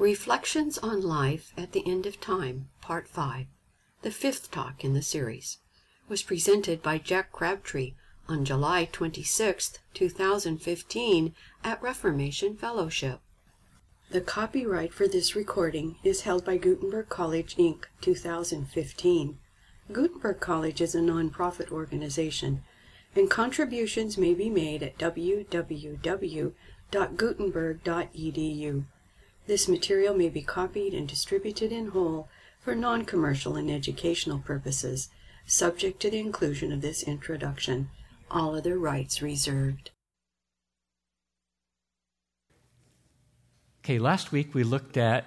Reflections on Life at the End of Time, Part 5, the fifth talk in the series, was presented by Jack Crabtree on July 26, 2015, at Reformation Fellowship. The copyright for this recording is held by Gutenberg College, Inc., 2015. Gutenberg College is a non-profit organization, and contributions may be made at www.gutenberg.edu. This material may be copied and distributed in whole for non-commercial and educational purposes, subject to the inclusion of this introduction. All other rights reserved. Okay, last week we looked at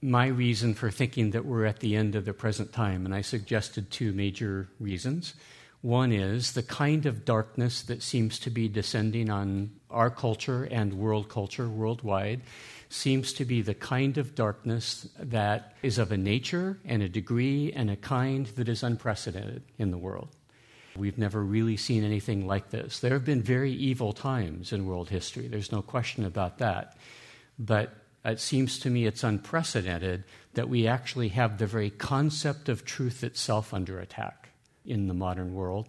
my reason for thinking that we're at the end of the present time, and I suggested two major reasons. One is the kind of darkness that seems to be descending on our culture and world culture worldwide seems to be the kind of darkness that is of a nature and a degree and a kind that is unprecedented in the world. We've never really seen anything like this. There have been very evil times in world history, there's no question about that. But it seems to me it's unprecedented that we actually have the very concept of truth itself under attack in the modern world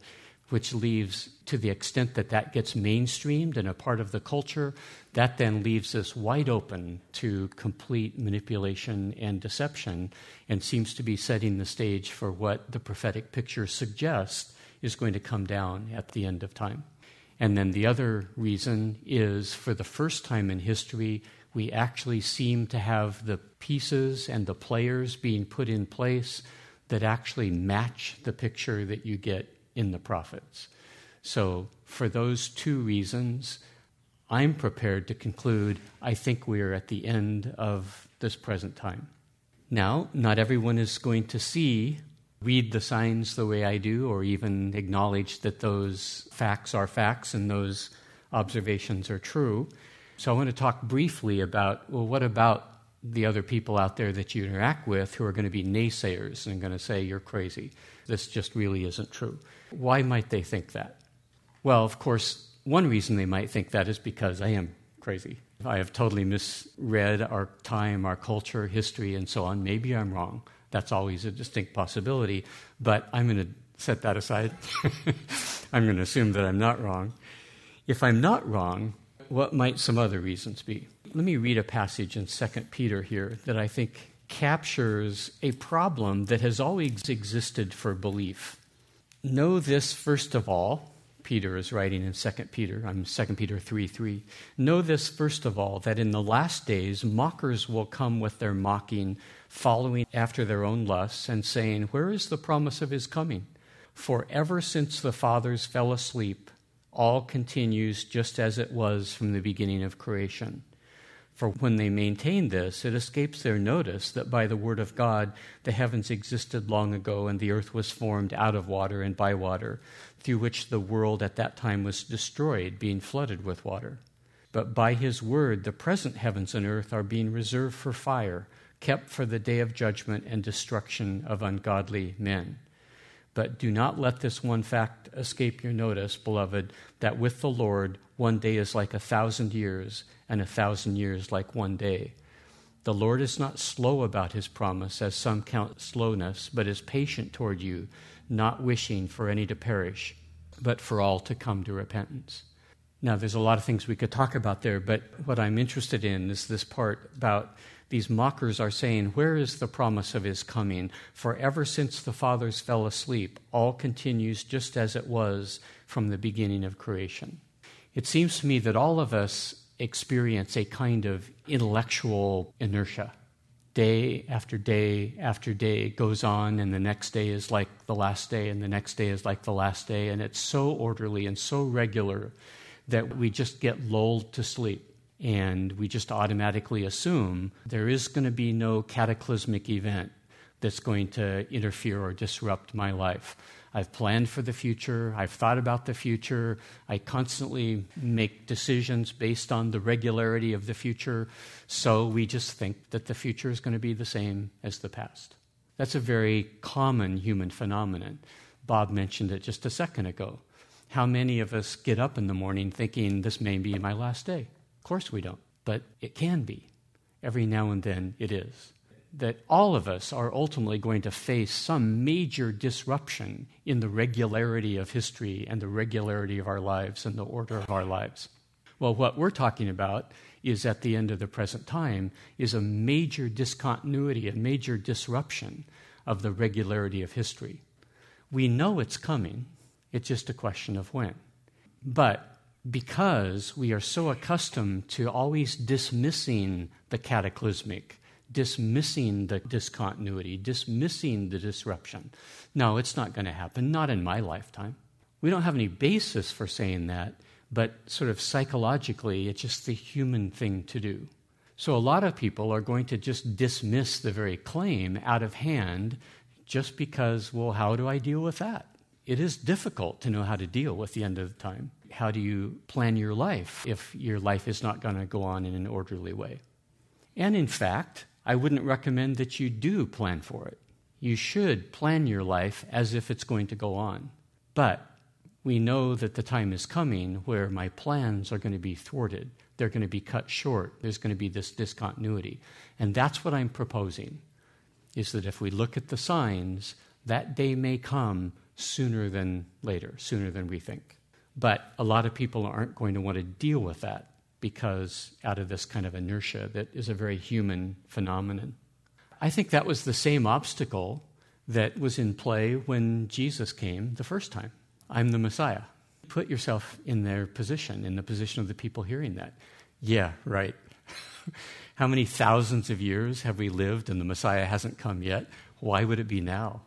which leaves, to the extent that that gets mainstreamed and a part of the culture, that then leaves us wide open to complete manipulation and deception and seems to be setting the stage for what the prophetic picture suggests is going to come down at the end of time. And then the other reason is for the first time in history, we actually seem to have the pieces and the players being put in place that actually match the picture that you get in the prophets. So, for those two reasons, I'm prepared to conclude I think we are at the end of this present time. Now, not everyone is going to see, read the signs the way I do, or even acknowledge that those facts are facts and those observations are true. So, I want to talk briefly about well, what about the other people out there that you interact with who are going to be naysayers and going to say, you're crazy? This just really isn't true. Why might they think that? Well, of course, one reason they might think that is because I am crazy. I have totally misread our time, our culture, history, and so on. Maybe I'm wrong. That's always a distinct possibility, but I'm going to set that aside. I'm going to assume that I'm not wrong. If I'm not wrong, what might some other reasons be? Let me read a passage in 2 Peter here that I think captures a problem that has always existed for belief. Know this first of all, Peter is writing in 2 Peter, I'm 2 Peter 3 3. Know this first of all, that in the last days mockers will come with their mocking, following after their own lusts, and saying, Where is the promise of his coming? For ever since the fathers fell asleep, all continues just as it was from the beginning of creation. For when they maintain this, it escapes their notice that by the word of God the heavens existed long ago, and the earth was formed out of water and by water, through which the world at that time was destroyed, being flooded with water. But by his word the present heavens and earth are being reserved for fire, kept for the day of judgment and destruction of ungodly men. But do not let this one fact escape your notice, beloved, that with the Lord one day is like a thousand years and a thousand years like one day. The Lord is not slow about his promise, as some count slowness, but is patient toward you, not wishing for any to perish, but for all to come to repentance. Now, there's a lot of things we could talk about there, but what I'm interested in is this part about these mockers are saying, Where is the promise of his coming? For ever since the fathers fell asleep, all continues just as it was from the beginning of creation. It seems to me that all of us experience a kind of intellectual inertia. Day after day after day goes on, and the next day is like the last day, and the next day is like the last day, and it's so orderly and so regular that we just get lulled to sleep and we just automatically assume there is going to be no cataclysmic event that's going to interfere or disrupt my life. I've planned for the future. I've thought about the future. I constantly make decisions based on the regularity of the future. So we just think that the future is going to be the same as the past. That's a very common human phenomenon. Bob mentioned it just a second ago. How many of us get up in the morning thinking this may be my last day? Of course we don't, but it can be. Every now and then it is. That all of us are ultimately going to face some major disruption in the regularity of history and the regularity of our lives and the order of our lives. Well, what we're talking about is at the end of the present time is a major discontinuity, a major disruption of the regularity of history. We know it's coming, it's just a question of when. But because we are so accustomed to always dismissing the cataclysmic, dismissing the discontinuity, dismissing the disruption. No, it's not going to happen, not in my lifetime. We don't have any basis for saying that, but sort of psychologically, it's just the human thing to do. So a lot of people are going to just dismiss the very claim out of hand just because, well, how do I deal with that? It is difficult to know how to deal with the end of the time. How do you plan your life if your life is not going to go on in an orderly way? And in fact, I wouldn't recommend that you do plan for it. You should plan your life as if it's going to go on. But we know that the time is coming where my plans are going to be thwarted. They're going to be cut short. There's going to be this discontinuity. And that's what I'm proposing is that if we look at the signs, that day may come sooner than later, sooner than we think. But a lot of people aren't going to want to deal with that because out of this kind of inertia that is a very human phenomenon. I think that was the same obstacle that was in play when Jesus came the first time. I'm the Messiah. Put yourself in their position, in the position of the people hearing that. Yeah, right. How many thousands of years have we lived and the Messiah hasn't come yet? Why would it be now?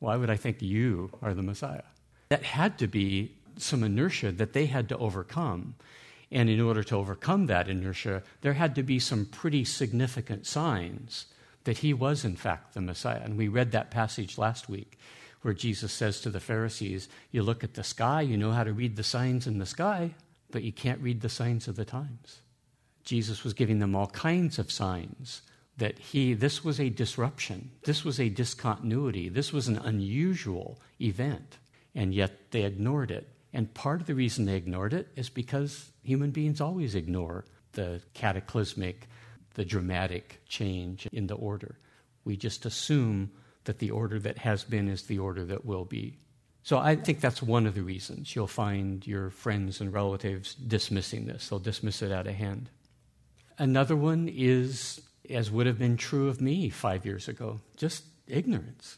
Why would I think you are the Messiah? That had to be some inertia that they had to overcome. And in order to overcome that inertia, there had to be some pretty significant signs that he was, in fact, the Messiah. And we read that passage last week where Jesus says to the Pharisees, You look at the sky, you know how to read the signs in the sky, but you can't read the signs of the times. Jesus was giving them all kinds of signs that he this was a disruption this was a discontinuity this was an unusual event and yet they ignored it and part of the reason they ignored it is because human beings always ignore the cataclysmic the dramatic change in the order we just assume that the order that has been is the order that will be. So I think that's one of the reasons you'll find your friends and relatives dismissing this. They'll dismiss it out of hand. Another one is, as would have been true of me five years ago, just ignorance.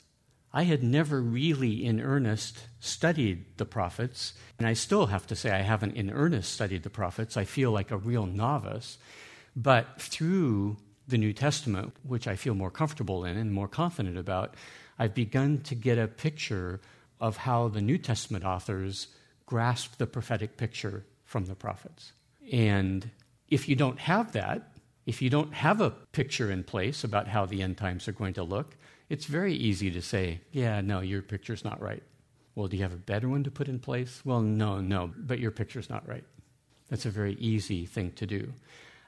I had never really in earnest studied the prophets, and I still have to say I haven't in earnest studied the prophets. I feel like a real novice. But through the New Testament, which I feel more comfortable in and more confident about, I've begun to get a picture of how the New Testament authors grasp the prophetic picture from the prophets. And if you don't have that, if you don't have a picture in place about how the end times are going to look, it's very easy to say, yeah, no, your picture's not right. Well, do you have a better one to put in place? Well, no, no, but your picture's not right. That's a very easy thing to do,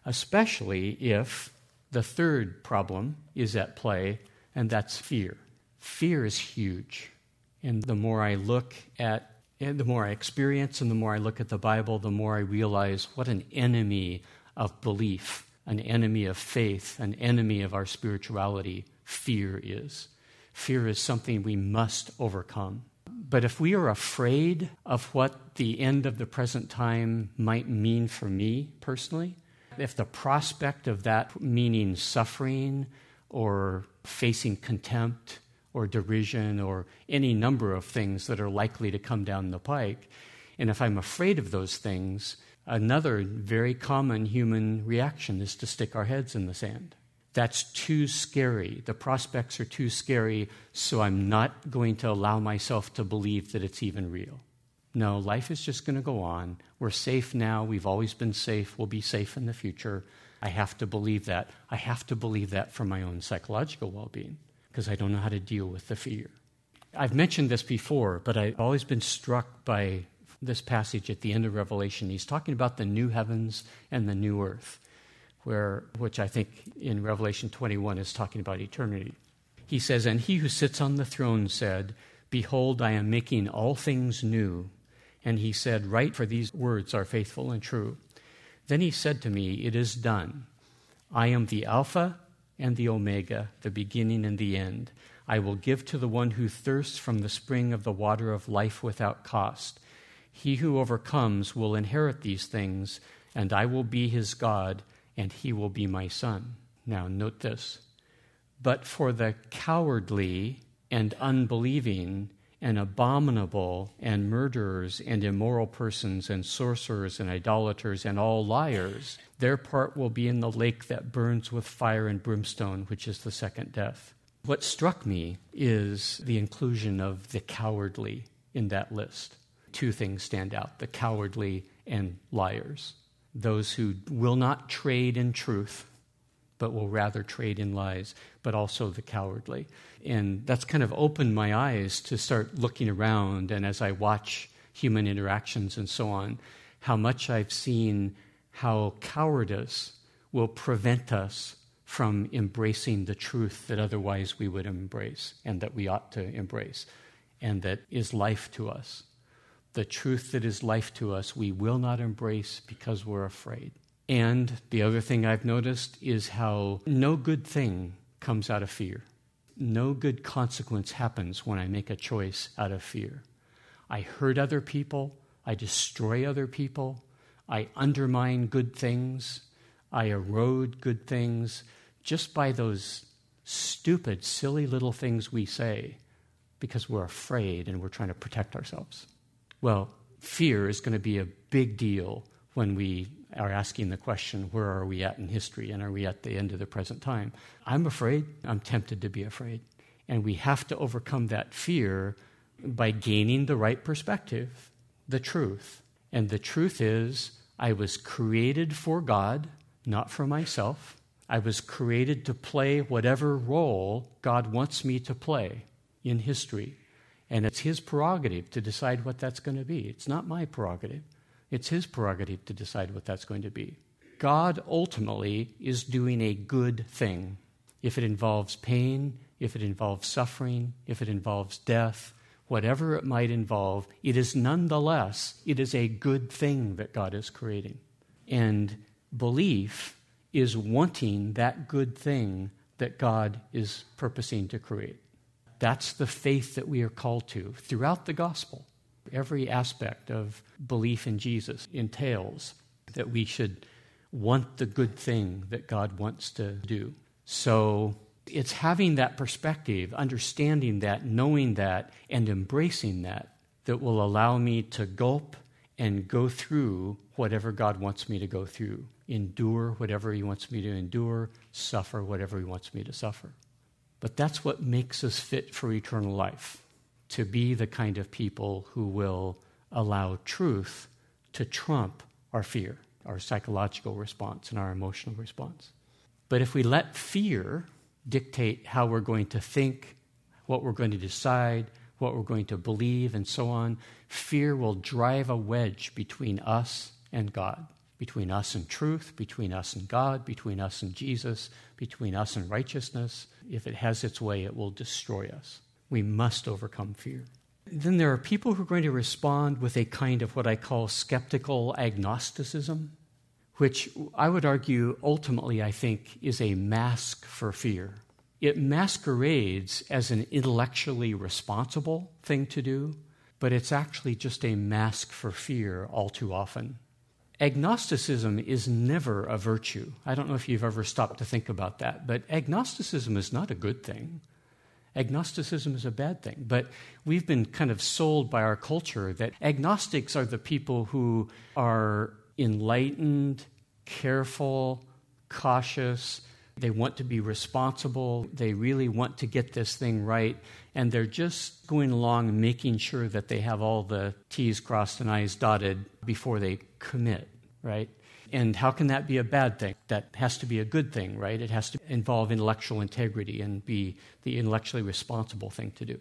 especially if the third problem is at play, and that's fear. Fear is huge. And the more I look at, the more I experience, and the more I look at the Bible, the more I realize what an enemy of belief, an enemy of faith, an enemy of our spirituality fear is. Fear is something we must overcome. But if we are afraid of what the end of the present time might mean for me personally, if the prospect of that meaning suffering or facing contempt or derision or any number of things that are likely to come down the pike, and if I'm afraid of those things, another very common human reaction is to stick our heads in the sand. That's too scary. The prospects are too scary, so I'm not going to allow myself to believe that it's even real. No, life is just going to go on. We're safe now. We've always been safe. We'll be safe in the future. I have to believe that. I have to believe that for my own psychological well being because I don't know how to deal with the fear. I've mentioned this before, but I've always been struck by this passage at the end of Revelation. He's talking about the new heavens and the new earth, where, which I think in Revelation 21 is talking about eternity. He says, And he who sits on the throne said, Behold, I am making all things new. And he said, Write, for these words are faithful and true. Then he said to me, It is done. I am the Alpha and the Omega, the beginning and the end. I will give to the one who thirsts from the spring of the water of life without cost. He who overcomes will inherit these things, and I will be his God, and he will be my son. Now, note this. But for the cowardly and unbelieving, and abominable, and murderers, and immoral persons, and sorcerers, and idolaters, and all liars, their part will be in the lake that burns with fire and brimstone, which is the second death. What struck me is the inclusion of the cowardly in that list. Two things stand out the cowardly and liars. Those who will not trade in truth, but will rather trade in lies, but also the cowardly. And that's kind of opened my eyes to start looking around, and as I watch human interactions and so on, how much I've seen how cowardice will prevent us from embracing the truth that otherwise we would embrace and that we ought to embrace and that is life to us. The truth that is life to us, we will not embrace because we're afraid. And the other thing I've noticed is how no good thing comes out of fear. No good consequence happens when I make a choice out of fear. I hurt other people, I destroy other people, I undermine good things, I erode good things just by those stupid, silly little things we say because we're afraid and we're trying to protect ourselves. Well, fear is going to be a big deal when we are asking the question, where are we at in history and are we at the end of the present time? I'm afraid. I'm tempted to be afraid. And we have to overcome that fear by gaining the right perspective, the truth. And the truth is, I was created for God, not for myself. I was created to play whatever role God wants me to play in history. And it's His prerogative to decide what that's going to be. It's not my prerogative. It's his prerogative to decide what that's going to be. God ultimately is doing a good thing. If it involves pain, if it involves suffering, if it involves death, whatever it might involve, it is nonetheless, it is a good thing that God is creating. And belief is wanting that good thing that God is purposing to create. That's the faith that we are called to throughout the gospel. Every aspect of belief in Jesus entails that we should want the good thing that God wants to do. So it's having that perspective, understanding that, knowing that, and embracing that that will allow me to gulp and go through whatever God wants me to go through, endure whatever He wants me to endure, suffer whatever He wants me to suffer. But that's what makes us fit for eternal life to be the kind of people who will allow truth to trump our fear, our psychological response, and our emotional response. But if we let fear dictate how we're going to think, what we're going to decide, what we're going to believe, and so on, fear will drive a wedge between us and God, between us and truth, between us and God, between us and Jesus, between us and righteousness. If it has its way, it will destroy us. We must overcome fear. Then there are people who are going to respond with a kind of what I call skeptical agnosticism, which I would argue ultimately, I think, is a mask for fear. It masquerades as an intellectually responsible thing to do, but it's actually just a mask for fear all too often. Agnosticism is never a virtue. I don't know if you've ever stopped to think about that, but agnosticism is not a good thing agnosticism is a bad thing. But we've been kind of sold by our culture that agnostics are the people who are enlightened, careful, cautious. They want to be responsible. They really want to get this thing right. And they're just going along making sure that they have all the T's crossed and I's dotted before they commit, right? And how can that be a bad thing? That has to be a good thing, right? It has to involve intellectual integrity and be the intellectually responsible thing to do.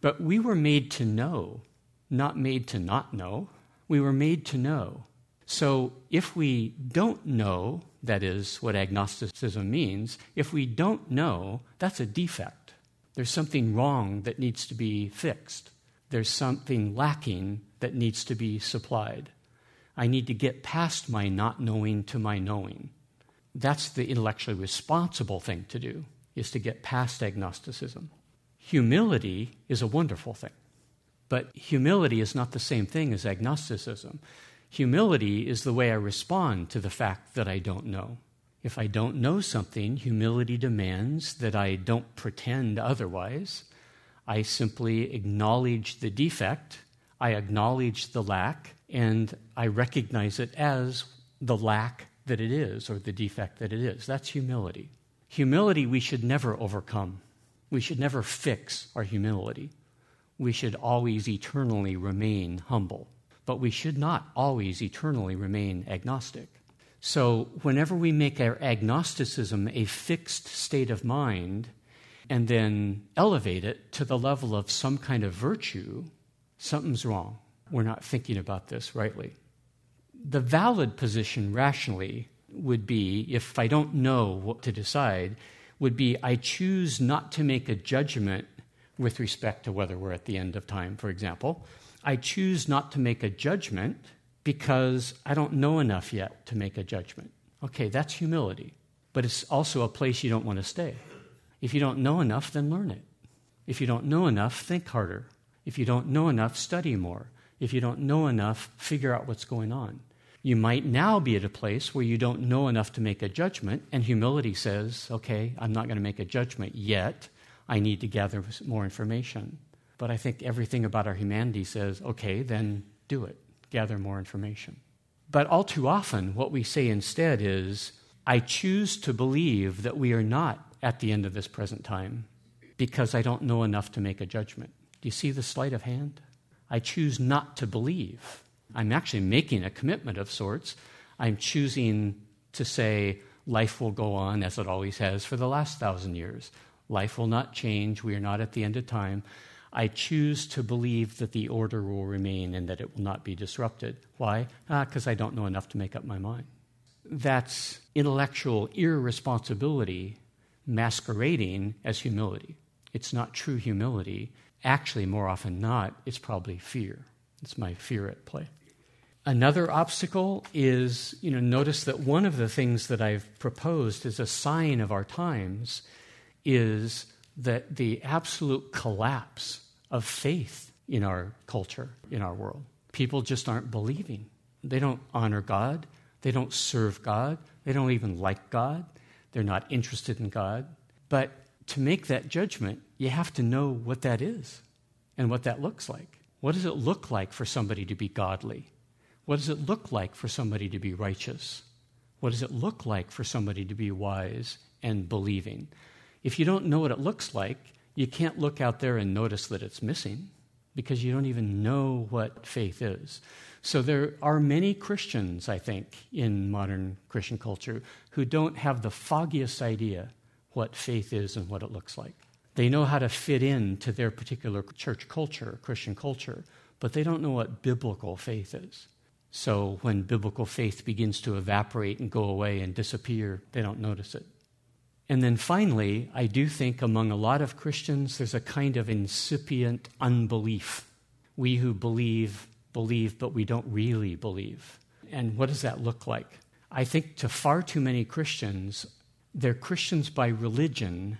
But we were made to know, not made to not know. We were made to know. So if we don't know, that is what agnosticism means, if we don't know, that's a defect. There's something wrong that needs to be fixed. There's something lacking that needs to be supplied. I need to get past my not knowing to my knowing. That's the intellectually responsible thing to do, is to get past agnosticism. Humility is a wonderful thing. But humility is not the same thing as agnosticism. Humility is the way I respond to the fact that I don't know. If I don't know something, humility demands that I don't pretend otherwise. I simply acknowledge the defect, I acknowledge the lack, and I recognize it as the lack that it is or the defect that it is. That's humility. Humility we should never overcome. We should never fix our humility. We should always eternally remain humble, but we should not always eternally remain agnostic. So, whenever we make our agnosticism a fixed state of mind and then elevate it to the level of some kind of virtue, something's wrong. We're not thinking about this rightly. The valid position rationally would be, if I don't know what to decide, would be I choose not to make a judgment with respect to whether we're at the end of time, for example. I choose not to make a judgment because I don't know enough yet to make a judgment. Okay, that's humility. But it's also a place you don't want to stay. If you don't know enough, then learn it. If you don't know enough, think harder. If you don't know enough, study more. If you don't know enough, figure out what's going on. You might now be at a place where you don't know enough to make a judgment, and humility says, okay, I'm not going to make a judgment yet. I need to gather more information. But I think everything about our humanity says, okay, then do it gather more information. But all too often, what we say instead is, I choose to believe that we are not at the end of this present time because I don't know enough to make a judgment. Do you see the sleight of hand? I choose not to believe. I'm actually making a commitment of sorts. I'm choosing to say, life will go on as it always has for the last thousand years. Life will not change. We are not at the end of time. I choose to believe that the order will remain and that it will not be disrupted. Why? Because ah, I don't know enough to make up my mind. That's intellectual irresponsibility masquerading as humility. It's not true humility. Actually, more often not, it's probably fear. It's my fear at play. Another obstacle is, you know, notice that one of the things that I've proposed as a sign of our times is that the absolute collapse of faith in our culture, in our world. People just aren't believing. They don't honor God. They don't serve God. They don't even like God. They're not interested in God. But to make that judgment, you have to know what that is and what that looks like. What does it look like for somebody to be godly? What does it look like for somebody to be righteous? What does it look like for somebody to be wise and believing? If you don't know what it looks like, you can't look out there and notice that it's missing because you don't even know what faith is. So there are many Christians, I think, in modern Christian culture who don't have the foggiest idea what faith is and what it looks like. They know how to fit in to their particular church culture, Christian culture, but they don't know what biblical faith is. So when biblical faith begins to evaporate and go away and disappear, they don't notice it. And then finally, I do think among a lot of Christians, there's a kind of incipient unbelief. We who believe, believe, but we don't really believe. And what does that look like? I think to far too many Christians, they're Christians by religion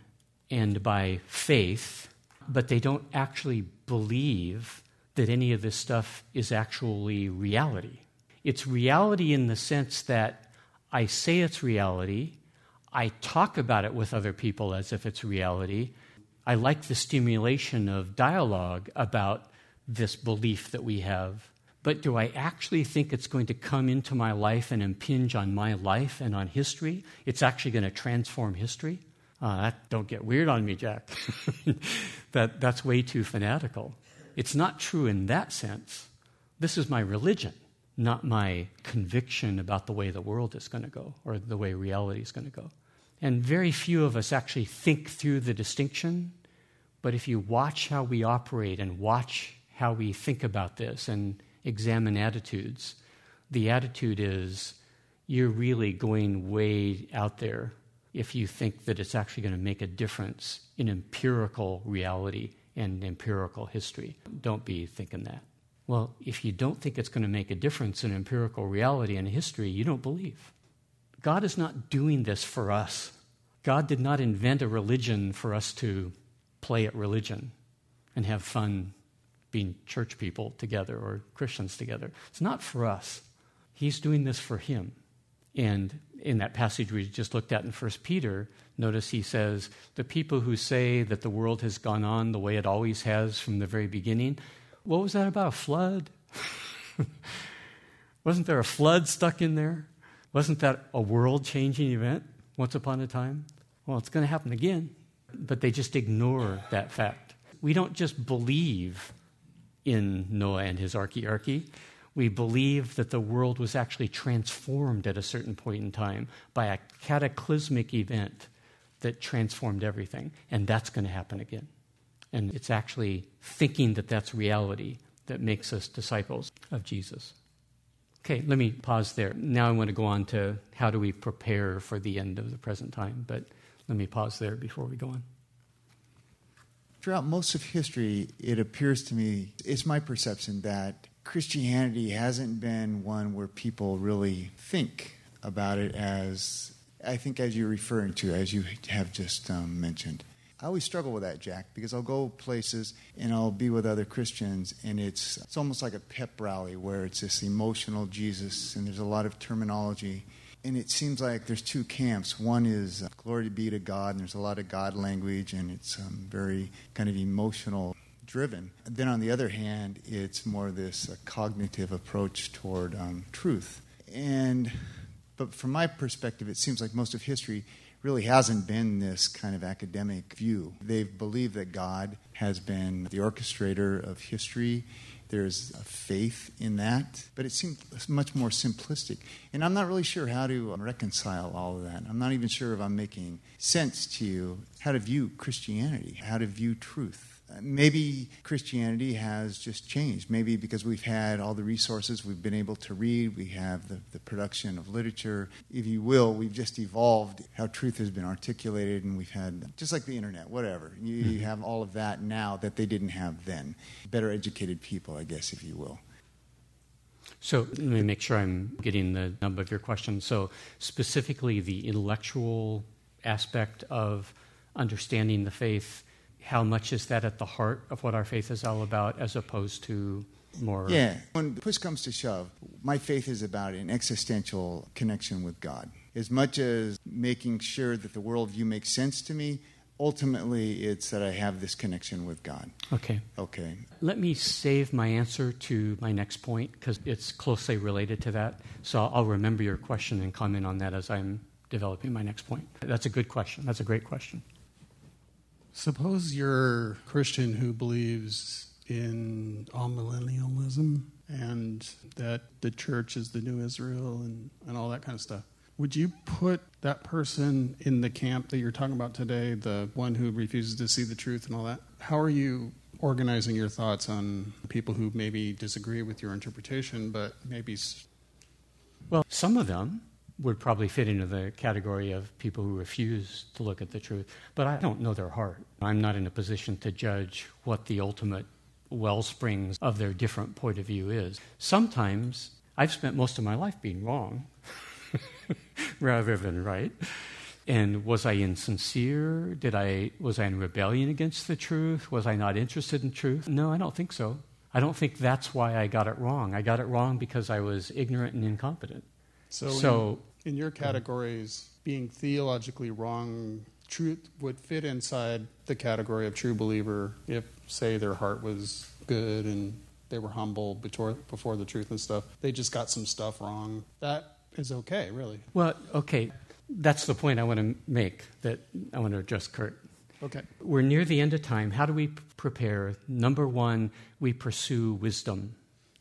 and by faith, but they don't actually believe that any of this stuff is actually reality. It's reality in the sense that I say it's reality, I talk about it with other people as if it's reality. I like the stimulation of dialogue about this belief that we have. But do I actually think it's going to come into my life and impinge on my life and on history? It's actually going to transform history? Uh, that, don't get weird on me, Jack. that, that's way too fanatical. It's not true in that sense. This is my religion, not my conviction about the way the world is going to go or the way reality is going to go. And very few of us actually think through the distinction. But if you watch how we operate and watch how we think about this and examine attitudes, the attitude is you're really going way out there if you think that it's actually going to make a difference in empirical reality and empirical history. Don't be thinking that. Well, if you don't think it's going to make a difference in empirical reality and history, you don't believe. God is not doing this for us. God did not invent a religion for us to play at religion and have fun being church people together or Christians together. It's not for us. He's doing this for Him. And in that passage we just looked at in 1 Peter, notice he says, The people who say that the world has gone on the way it always has from the very beginning, what was that about? A flood? Wasn't there a flood stuck in there? Wasn't that a world changing event once upon a time? Well, it's going to happen again. But they just ignore that fact. We don't just believe in Noah and his archy We believe that the world was actually transformed at a certain point in time by a cataclysmic event that transformed everything. And that's going to happen again. And it's actually thinking that that's reality that makes us disciples of Jesus. Okay, let me pause there. Now I want to go on to how do we prepare for the end of the present time, but let me pause there before we go on. Throughout most of history, it appears to me, it's my perception that Christianity hasn't been one where people really think about it as, I think, as you're referring to, as you have just um, mentioned. I always struggle with that, Jack, because I'll go places and I'll be with other Christians, and it's it's almost like a pep rally where it's this emotional Jesus, and there's a lot of terminology, and it seems like there's two camps. One is uh, glory be to God, and there's a lot of God language, and it's um, very kind of emotional driven. Then on the other hand, it's more this uh, cognitive approach toward um, truth, and but from my perspective, it seems like most of history really hasn't been this kind of academic view. They've believed that God has been the orchestrator of history. There's a faith in that, but it seems much more simplistic. And I'm not really sure how to reconcile all of that. I'm not even sure if I'm making sense to you how to view Christianity, how to view truth maybe Christianity has just changed. Maybe because we've had all the resources, we've been able to read, we have the, the production of literature. If you will, we've just evolved how truth has been articulated, and we've had, just like the internet, whatever. You, you mm-hmm. have all of that now that they didn't have then. Better educated people, I guess, if you will. So let me make sure I'm getting the number of your question. So, specifically, the intellectual aspect of understanding the faith how much is that at the heart of what our faith is all about as opposed to more yeah. When push comes to shove my faith is about an existential connection with god. As much as making sure that the worldview makes sense to me ultimately it's that i have this connection with god. Okay. Okay. Let me save my answer to my next point because it's closely related to that. So i'll remember your question and comment on that as i'm developing my next point. That's a good question. That's a great question Suppose you're a Christian who believes in amillennialism and that the church is the new Israel and, and all that kind of stuff. Would you put that person in the camp that you're talking about today, the one who refuses to see the truth and all that? How are you organizing your thoughts on people who maybe disagree with your interpretation, but maybe. Well, some of them would probably fit into the category of people who refuse to look at the truth. But I don't know their heart. I'm not in a position to judge what the ultimate well springs of their different point of view is. Sometimes I've spent most of my life being wrong rather than right. And was I insincere? Did I was I in rebellion against the truth? Was I not interested in truth? No, I don't think so. I don't think that's why I got it wrong. I got it wrong because I was ignorant and incompetent. So, so in, in your categories, being theologically wrong, truth would fit inside the category of true believer if, say, their heart was good and they were humble before, before the truth and stuff. They just got some stuff wrong. That is okay, really. Well, okay. That's the point I want to make that I want to address Kurt. Okay. We're near the end of time. How do we prepare? Number one, we pursue wisdom.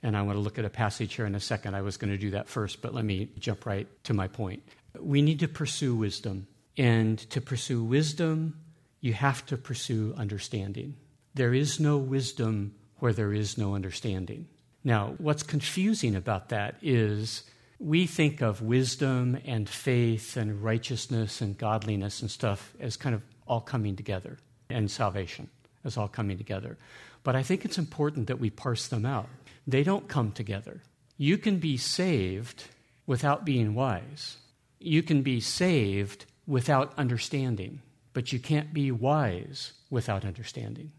And I want to look at a passage here in a second. I was going to do that first, but let me jump right to my point. We need to pursue wisdom. And to pursue wisdom, you have to pursue understanding. There is no wisdom where there is no understanding. Now, what's confusing about that is we think of wisdom and faith and righteousness and godliness and stuff as kind of all coming together, and salvation as all coming together. But I think it's important that we parse them out. They don't come together. You can be saved without being wise. You can be saved without understanding, but you can't be wise without understanding.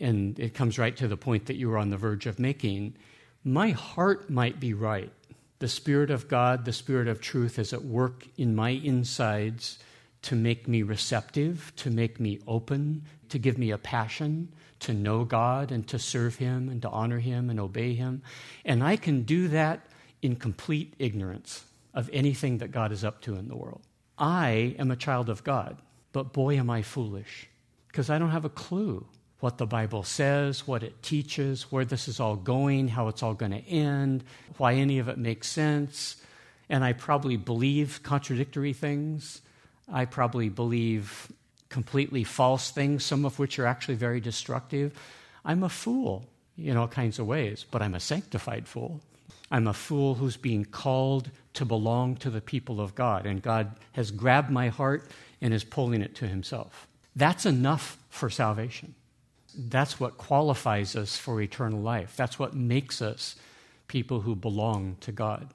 And it comes right to the point that you were on the verge of making. My heart might be right. The Spirit of God, the Spirit of truth, is at work in my insides to make me receptive, to make me open, to give me a passion to know God and to serve Him and to honor Him and obey Him. And I can do that in complete ignorance of anything that God is up to in the world. I am a child of God, but boy, am I foolish because I don't have a clue what the Bible says, what it teaches, where this is all going, how it's all going to end, why any of it makes sense. And I probably believe contradictory things. I probably believe completely false things, some of which are actually very destructive. I'm a fool in all kinds of ways, but I'm a sanctified fool. I'm a fool who's being called to belong to the people of God, and God has grabbed my heart and is pulling it to Himself. That's enough for salvation. That's what qualifies us for eternal life. That's what makes us people who belong to God.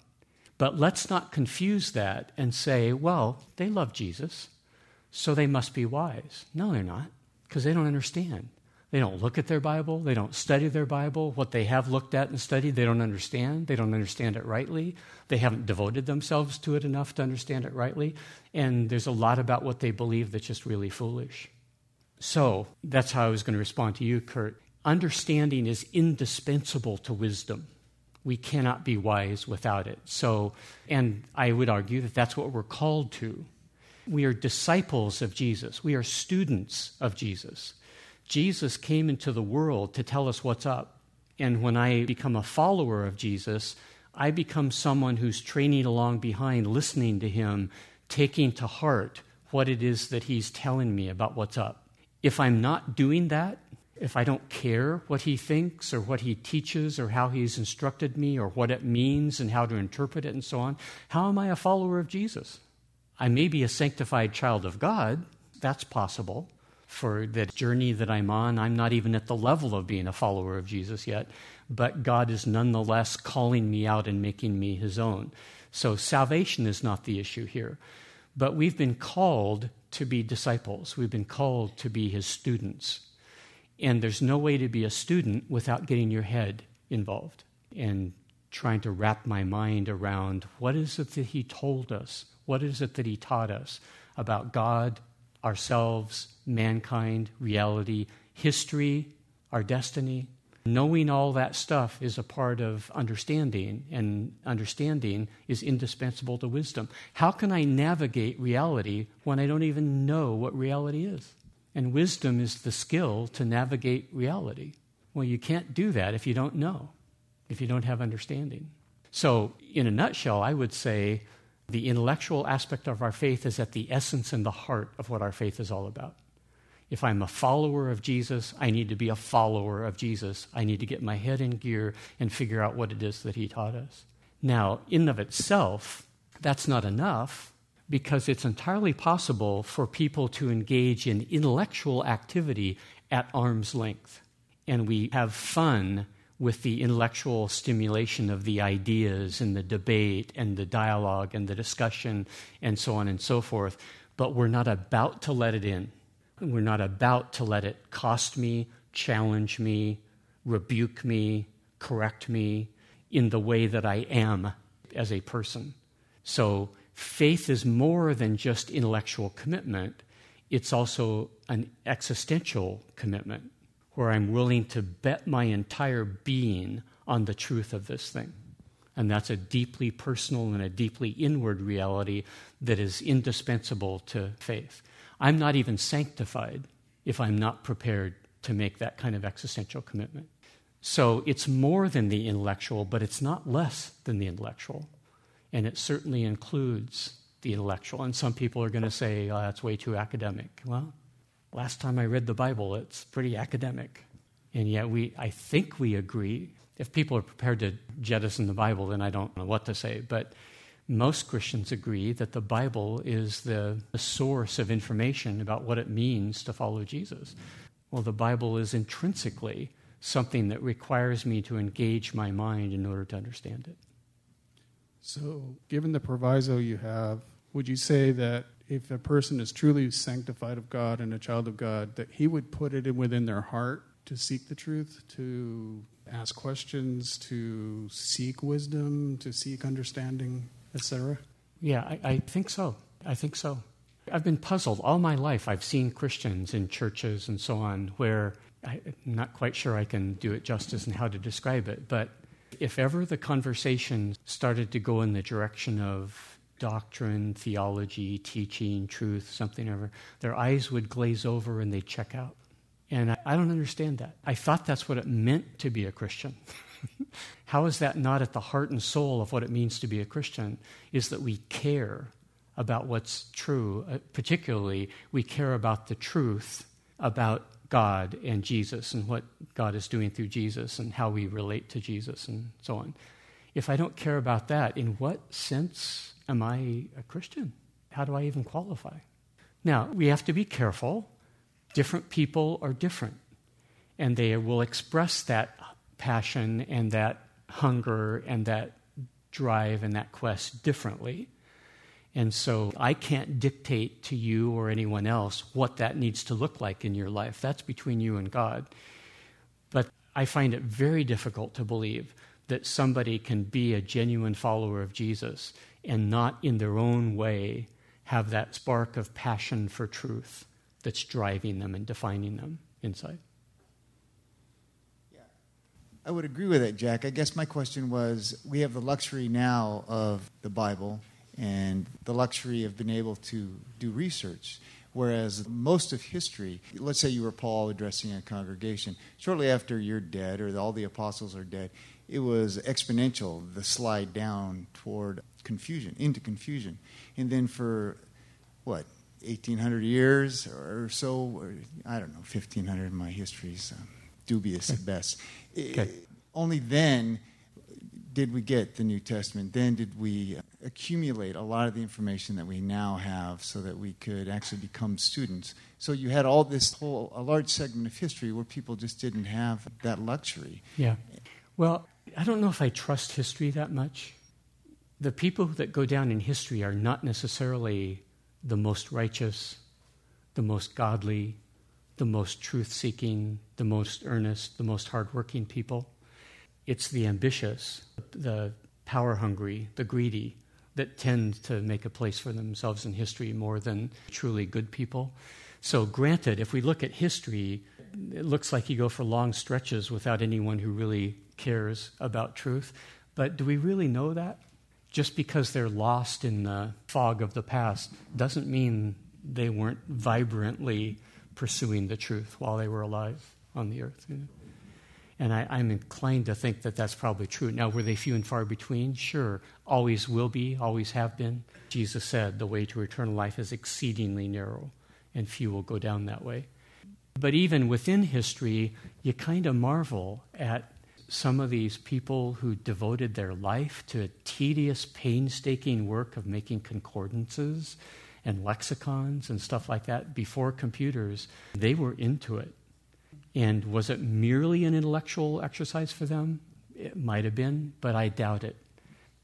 But let's not confuse that and say, well, they love Jesus so they must be wise. No, they're not, because they don't understand. They don't look at their Bible, they don't study their Bible. What they have looked at and studied, they don't understand. They don't understand it rightly. They haven't devoted themselves to it enough to understand it rightly. And there's a lot about what they believe that's just really foolish. So that's how I was going to respond to you, Kurt. Understanding is indispensable to wisdom. We cannot be wise without it. So, and I would argue that that's what we're called to. We are disciples of Jesus, we are students of Jesus. Jesus came into the world to tell us what's up. And when I become a follower of Jesus, I become someone who's training along behind, listening to him, taking to heart what it is that he's telling me about what's up. If I'm not doing that, if I don't care what he thinks or what he teaches or how he's instructed me or what it means and how to interpret it and so on, how am I a follower of Jesus? I may be a sanctified child of God. That's possible. For the journey that I'm on, I'm not even at the level of being a follower of Jesus yet, but God is nonetheless calling me out and making me his own. So salvation is not the issue here. But we've been called to be disciples, we've been called to be his students. And there's no way to be a student without getting your head involved and trying to wrap my mind around what is it that he told us what is it that he taught us about God, ourselves, mankind, reality, history, our destiny? Knowing all that stuff is a part of understanding, and understanding is indispensable to wisdom. How can I navigate reality when I don't even know what reality is? And wisdom is the skill to navigate reality. Well, you can't do that if you don't know, if you don't have understanding. So, in a nutshell, I would say the intellectual aspect of our faith is at the essence and the heart of what our faith is all about. If I'm a follower of Jesus, I need to be a follower of Jesus. I need to get my head in gear and figure out what it is that he taught us. Now, in of itself, that's not enough because it's entirely possible for people to engage in intellectual activity at arm's length. And we have fun with the intellectual stimulation of the ideas and the debate and the dialogue and the discussion and so on and so forth, but we're not about to let it in. We're not about to let it cost me, challenge me, rebuke me, correct me in the way that I am as a person. So, faith is more than just intellectual commitment, it's also an existential commitment where I'm willing to bet my entire being on the truth of this thing. And that's a deeply personal and a deeply inward reality that is indispensable to faith. I'm not even sanctified if I'm not prepared to make that kind of existential commitment. So it's more than the intellectual, but it's not less than the intellectual. And it certainly includes the intellectual. And some people are going to say, oh, that's way too academic. Well, Last time I read the Bible, it's pretty academic. And yet, we, I think we agree. If people are prepared to jettison the Bible, then I don't know what to say. But most Christians agree that the Bible is the, the source of information about what it means to follow Jesus. Well, the Bible is intrinsically something that requires me to engage my mind in order to understand it. So, given the proviso you have would you say that if a person is truly sanctified of God and a child of God, that He would put it within their heart to seek the truth, to ask questions, to seek wisdom, to seek understanding, etc.? Yeah, I, I think so. I think so. I've been puzzled all my life. I've seen Christians in churches and so on where I'm not quite sure I can do it justice and how to describe it, but if ever the conversation started to go in the direction of doctrine, theology, teaching, truth, something ever, their eyes would glaze over and they'd check out. And I, I don't understand that. I thought that's what it meant to be a Christian. How is that not at the heart and soul of what it means to be a Christian? Is that we care about what's true. Uh, particularly, we care about the truth about God and Jesus and what God is doing through Jesus and how we relate to Jesus and so on. If I don't care about that, in what sense am I a Christian? How do I even qualify? Now, we have to be careful. Different people are different, and they will express that passion and that hunger and that drive and that quest differently. And so I can't dictate to you or anyone else what that needs to look like in your life. That's between you and God. But I find it very difficult to believe that somebody can be a genuine follower of Jesus and not in their own way have that spark of passion for truth that's driving them and defining them inside. Yeah. I would agree with that, Jack. I guess my question was we have the luxury now of the Bible and the luxury of being able to do research. Whereas most of history, let's say you were Paul addressing a congregation, shortly after you're dead or all the apostles are dead, it was exponential, the slide down toward confusion, into confusion. And then for what, 1800 years or so, or, I don't know, 1500, my history's um, dubious at best. Okay. Only then did we get the New Testament. Then did we accumulate a lot of the information that we now have so that we could actually become students. So you had all this whole, a large segment of history where people just didn't have that luxury. Yeah. Well, I don't know if I trust history that much. The people that go down in history are not necessarily the most righteous, the most godly, the most truth seeking, the most earnest, the most hardworking people. It's the ambitious, the power hungry, the greedy that tend to make a place for themselves in history more than truly good people. So, granted, if we look at history, it looks like you go for long stretches without anyone who really cares about truth. But do we really know that? Just because they're lost in the fog of the past doesn't mean they weren't vibrantly pursuing the truth while they were alive on the earth. You know? And I, am inclined to think that that's probably true. Now, were they few and far between? Sure. Always will be, always have been. Jesus said the way to eternal life is exceedingly narrow, and few will go down that way. But even within history, you kind of marvel at some of these people who devoted their life to a tedious, painstaking work of making concordances and lexicons and stuff like that before computers. They were into it. And was it merely an intellectual exercise for them? It might have been, but I doubt it.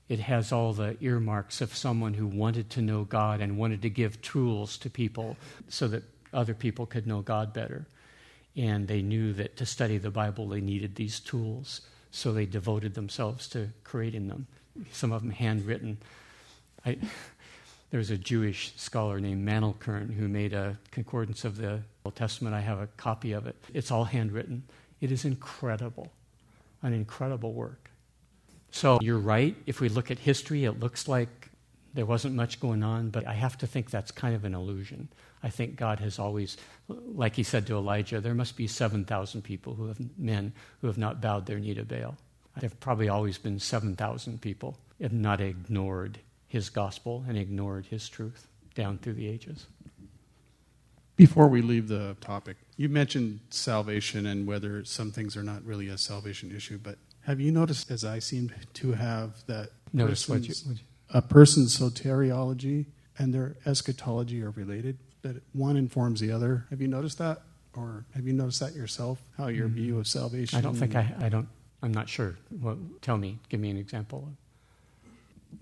It has all the earmarks of someone who wanted to know God and wanted to give tools to people so that other people could know God better. And they knew that to study the Bible, they needed these tools. So they devoted themselves to creating them, some of them handwritten. I, was a Jewish scholar named Mandelkern who made a concordance of the Old Testament. I have a copy of it. It's all handwritten. It is incredible, an incredible work. So you're right. If we look at history, it looks like there wasn't much going on, but I have to think that's kind of an illusion. I think God has always, like he said to Elijah, there must be 7,000 people who have, men who have not bowed their knee to Baal. There have probably always been 7,000 people have not ignored his gospel and ignored his truth down through the ages. Before we leave the topic, you mentioned salvation and whether some things are not really a salvation issue, but have you noticed, as I seem to have, that Notice what you, what you... a person's soteriology and their eschatology are related? That one informs the other. Have you noticed that, or have you noticed that yourself? How your mm-hmm. view of salvation? I don't think I. I don't. I'm not sure. Well, tell me. Give me an example.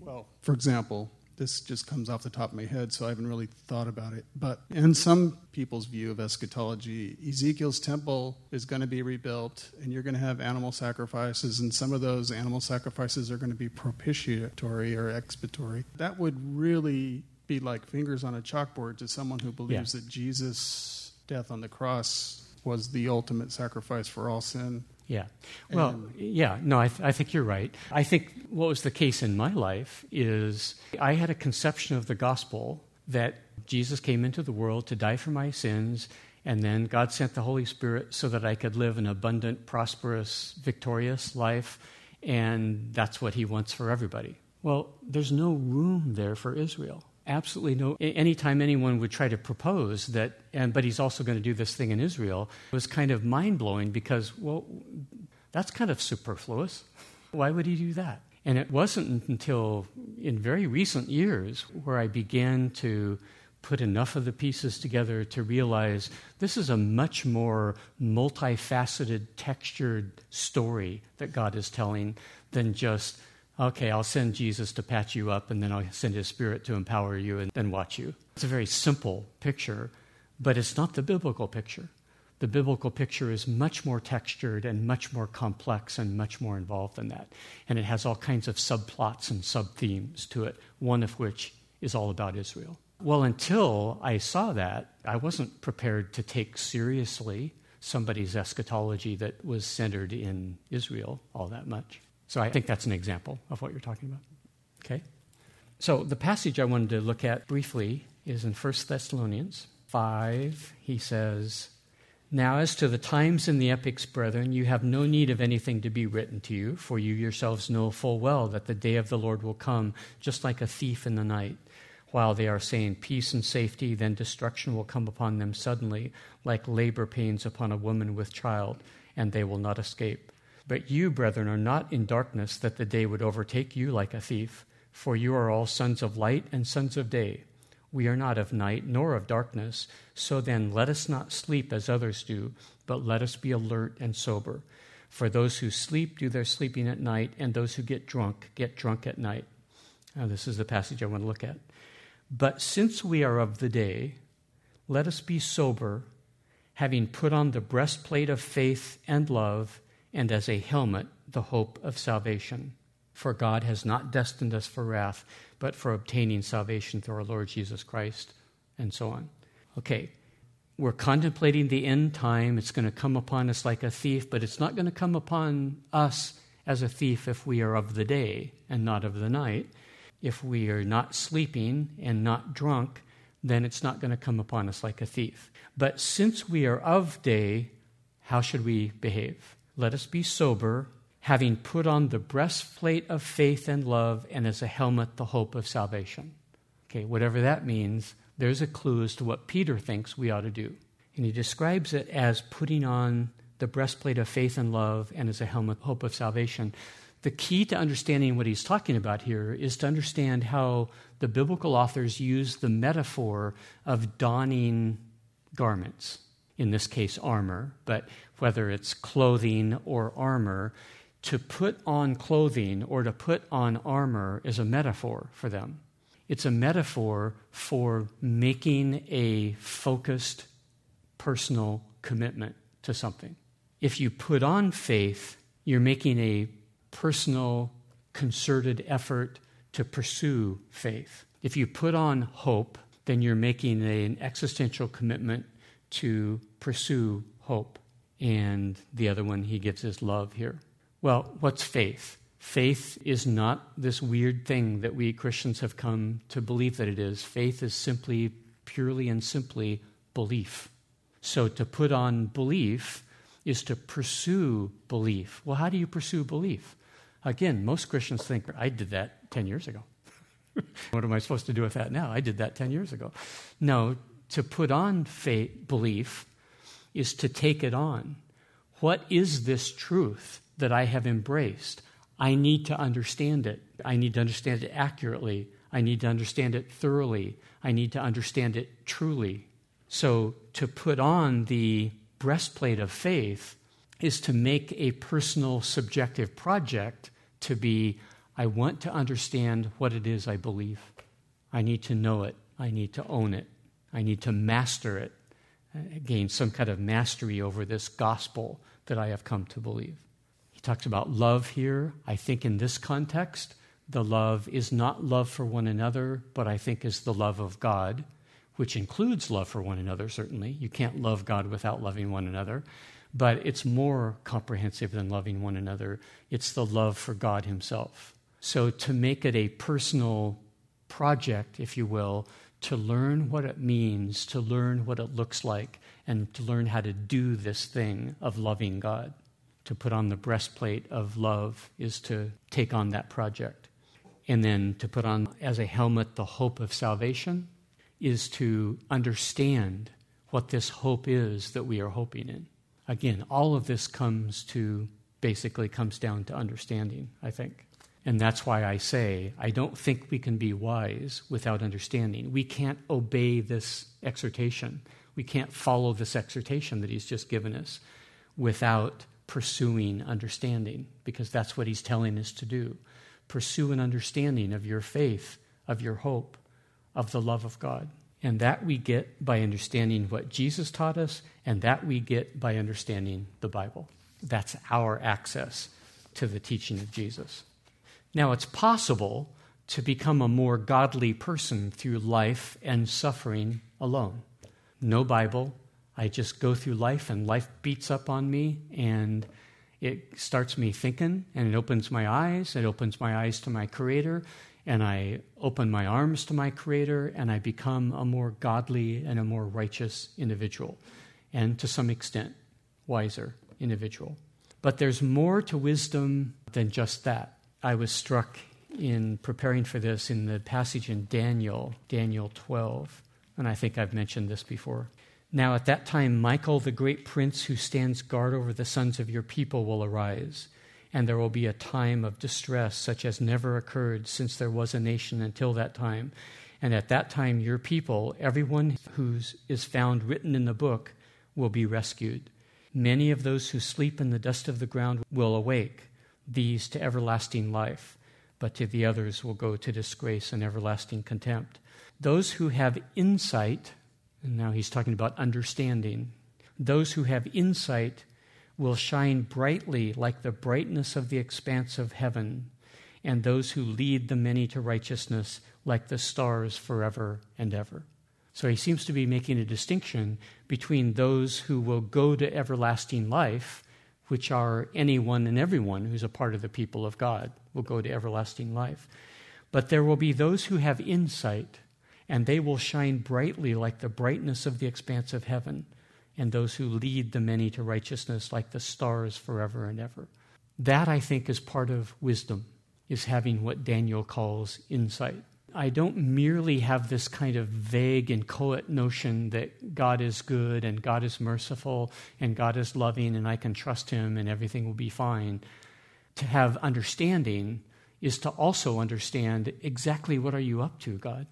Well, for example, this just comes off the top of my head, so I haven't really thought about it. But in some people's view of eschatology, Ezekiel's temple is going to be rebuilt, and you're going to have animal sacrifices, and some of those animal sacrifices are going to be propitiatory or expiatory. That would really be like fingers on a chalkboard to someone who believes Yeah. that Jesus' death on the cross was the ultimate sacrifice for all sin. Yeah. Well, And- yeah, no, I, th- I think you're right. I think what was the case in my life is I had a conception of the gospel that Jesus came into the world to die for my sins, and then God sent the Holy Spirit so that I could live an abundant, prosperous, victorious life, and that's what He wants for everybody. Well, there's no room there for Israel. Absolutely no. Anytime anyone would try to propose that, and but he's also going to do this thing in Israel, it was kind of mind blowing because, well, that's kind of superfluous. Why would he do that? And it wasn't until in very recent years where I began to put enough of the pieces together to realize this is a much more multifaceted, textured story that God is telling than just, okay, I'll send Jesus to patch you up and then I'll send his spirit to empower you and then watch you. It's a very simple picture, but it's not the biblical picture. The biblical picture is much more textured and much more complex and much more involved than that. And it has all kinds of subplots and sub-themes to it, one of which is all about Israel. Well, until I saw that, I wasn't prepared to take seriously somebody's eschatology that was centered in Israel all that much. So I think that's an example of what you're talking about. Okay? So the passage I wanted to look at briefly is in 1 Thessalonians 5. He says, Now as to the times and the epics, brethren, you have no need of anything to be written to you, for you yourselves know full well that the day of the Lord will come just like a thief in the night. While they are saying peace and safety, then destruction will come upon them suddenly, like labor pains upon a woman with child, and they will not escape. But you, brethren, are not in darkness that the day would overtake you like a thief, for you are all sons of light and sons of day. We are not of night nor of darkness. So then, let us not sleep as others do, but let us be alert and sober. For those who sleep do their sleeping at night, and those who get drunk get drunk at night. Now, this is the passage I want to look at. But since we are of the day, let us be sober, having put on the breastplate of faith and love, and as a helmet, the hope of salvation. For God has not destined us for wrath, but for obtaining salvation through our Lord Jesus Christ, and so on. Okay, we're contemplating the end time. It's going to come upon us like a thief, but it's not going to come upon us as a thief if we are of the day and not of the night. If we are not sleeping and not drunk, then it's not going to come upon us like a thief. But since we are of day, how should we behave? Let us be sober, having put on the breastplate of faith and love, and as a helmet, the hope of salvation. Okay, whatever that means, there's a clue as to what Peter thinks we ought to do. And he describes it as putting on the breastplate of faith and love and as a helmet, hope of salvation. The key to understanding what he's talking about here is to understand how the biblical authors use the metaphor of donning garments, in this case, armor, but whether it's clothing or armor, to put on clothing or to put on armor is a metaphor for them. It's a metaphor for making a focused, personal commitment to something. If you put on faith, you're making a personal, concerted effort to pursue faith. If you put on hope, then you're making an existential commitment to pursue hope. And the other one he gives is love here. Well, what's faith? Faith is not this weird thing that we Christians have come to believe that it is. Faith is simply, purely and simply belief. So to put on belief is to pursue belief. Well, how do you pursue belief? Again, most Christians think, I did that 10 years ago. what am I supposed to do with that now? I did that 10 years ago. No, to put on faith, belief is to take it on. What is this truth that I have embraced? I need to understand it. I need to understand it accurately. I need to understand it thoroughly. I need to understand it truly. So, to put on the breastplate of faith is to make a personal, subjective project to be I want to understand what it is I believe. I need to know it. I need to own it. I need to master it, Uh, gain some kind of mastery over this gospel that I have come to believe. He talks about love here. I think in this context, the love is not love for one another, but I think is the love of God, which includes love for one another, certainly. You can't love God without loving one another, but it's more comprehensive than loving one another. It's the love for God Himself. So to make it a personal project, if you will, to learn what it means, to learn what it looks like, and to learn how to do this thing of loving God. To put on the breastplate of love is to take on that project. And then to put on as a helmet the hope of salvation is to understand what this hope is that we are hoping in. Again, all of this comes to basically comes down to understanding, I think. And that's why I say I don't think we can be wise without understanding. We can't obey this exhortation. We can't follow this exhortation that he's just given us without pursuing understanding, because that's what he's telling us to do. Pursue an understanding of your faith, of your hope, of the love of God. And that we get by understanding what Jesus taught us, and that we get by understanding the Bible. That's our access to the teaching of Jesus. Now, it's possible to become a more godly person through life and suffering alone. No Bible. I just go through life and life beats up on me and it starts me thinking and it opens my eyes. It opens my eyes to my Creator and I open my arms to my Creator and I become a more godly and a more righteous individual and to some extent, wiser individual. But there's more to wisdom than just that. I was struck in preparing for this in the passage in Daniel, Daniel 12, and I think I've mentioned this before. Now, at that time, Michael, the great prince who stands guard over the sons of your people, will arise, and there will be a time of distress such as never occurred since there was a nation until that time. And at that time, your people, everyone who is found written in the book, will be rescued. Many of those who sleep in the dust of the ground will awake these to everlasting life, but to the others will go to disgrace and everlasting contempt. Those who have insight, and now he's talking about understanding, those who have insight will shine brightly like the brightness of the expanse of heaven, and those who lead the many to righteousness like the stars forever and ever. So he seems to be making a distinction between those who will go to everlasting life which are anyone and everyone who's a part of the people of God, will go to everlasting life. But there will be those who have insight, and they will shine brightly like the brightness of the expanse of heaven, and those who lead the many to righteousness like the stars forever and ever. That, I think, is part of wisdom, is having what Daniel calls insight. I don't merely have this kind of vague, and inchoate notion that God is good and God is merciful and God is loving and I can trust Him and everything will be fine. To have understanding is to also understand exactly what are you up to, God?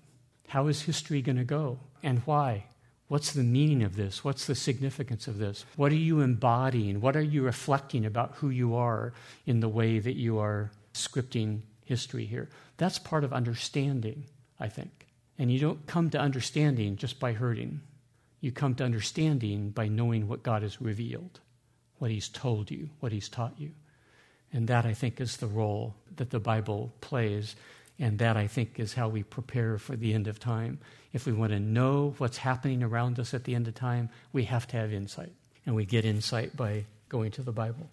How is history going to go and why? What's the meaning of this? What's the significance of this? What are you embodying? What are you reflecting about who you are in the way that you are scripting history here. That's part of understanding, I think. And you don't come to understanding just by hurting. You come to understanding by knowing what God has revealed, what He's told you, what He's taught you. And that, I think, is the role that the Bible plays. And that, I think, is how we prepare for the end of time. If we want to know what's happening around us at the end of time, we have to have insight. And we get insight by going to the Bible.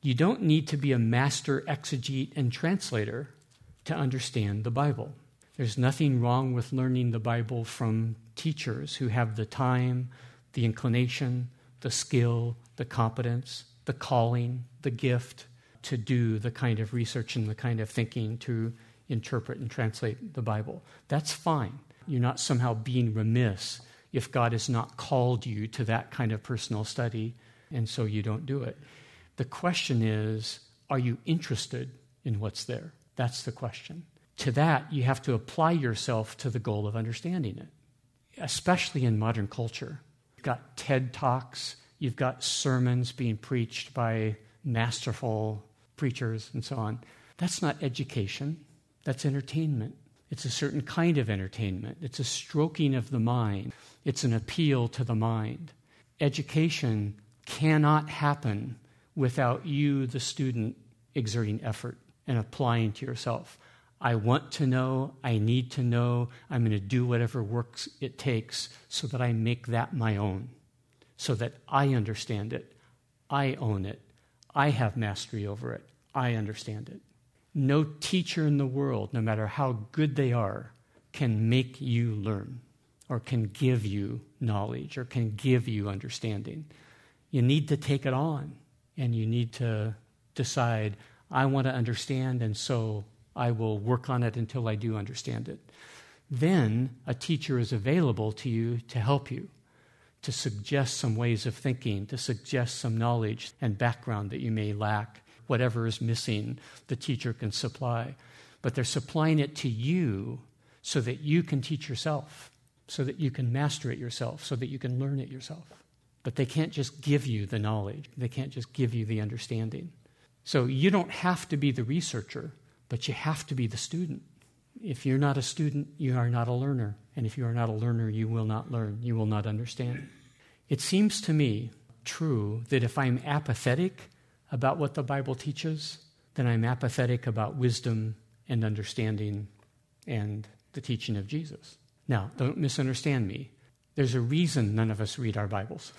You don't need to be a master exegete and translator to understand the Bible. There's nothing wrong with learning the Bible from teachers who have the time, the inclination, the skill, the competence, the calling, the gift to do the kind of research and the kind of thinking to interpret and translate the Bible. That's fine. You're not somehow being remiss if God has not called you to that kind of personal study, and so you don't do it. The question is are you interested in what's there? That's the question. To that, you have to apply yourself to the goal of understanding it, especially in modern culture. You've got TED Talks, you've got sermons being preached by masterful preachers and so on. That's not education, that's entertainment. It's a certain kind of entertainment. It's a stroking of the mind. It's an appeal to the mind. Education cannot happen without you, the student, exerting effort and applying to yourself. I want to know, I need to know, I'm going to do whatever works it takes so that I make that my own, so that I understand it, I own it, I have mastery over it, I understand it. No teacher in the world, no matter how good they are, can make you learn or can give you knowledge or can give you understanding. You need to take it on and you need to decide, I want to understand, and so I will work on it until I do understand it. Then a teacher is available to you to help you, to suggest some ways of thinking, to suggest some knowledge and background that you may lack. Whatever is missing, the teacher can supply. But they're supplying it to you so that you can teach yourself, so that you can master it yourself, so that you can learn it yourself. But they can't just give you the knowledge, they can't just give you the understanding. So you don't have to be the researcher, but you have to be the student. If you're not a student, you are not a learner. And if you are not a learner, you will not learn. You will not understand. It seems to me true that if I'm apathetic about what the Bible teaches, then I'm apathetic about wisdom and understanding and the teaching of Jesus. Now, don't misunderstand me. There's a reason none of us read our Bibles.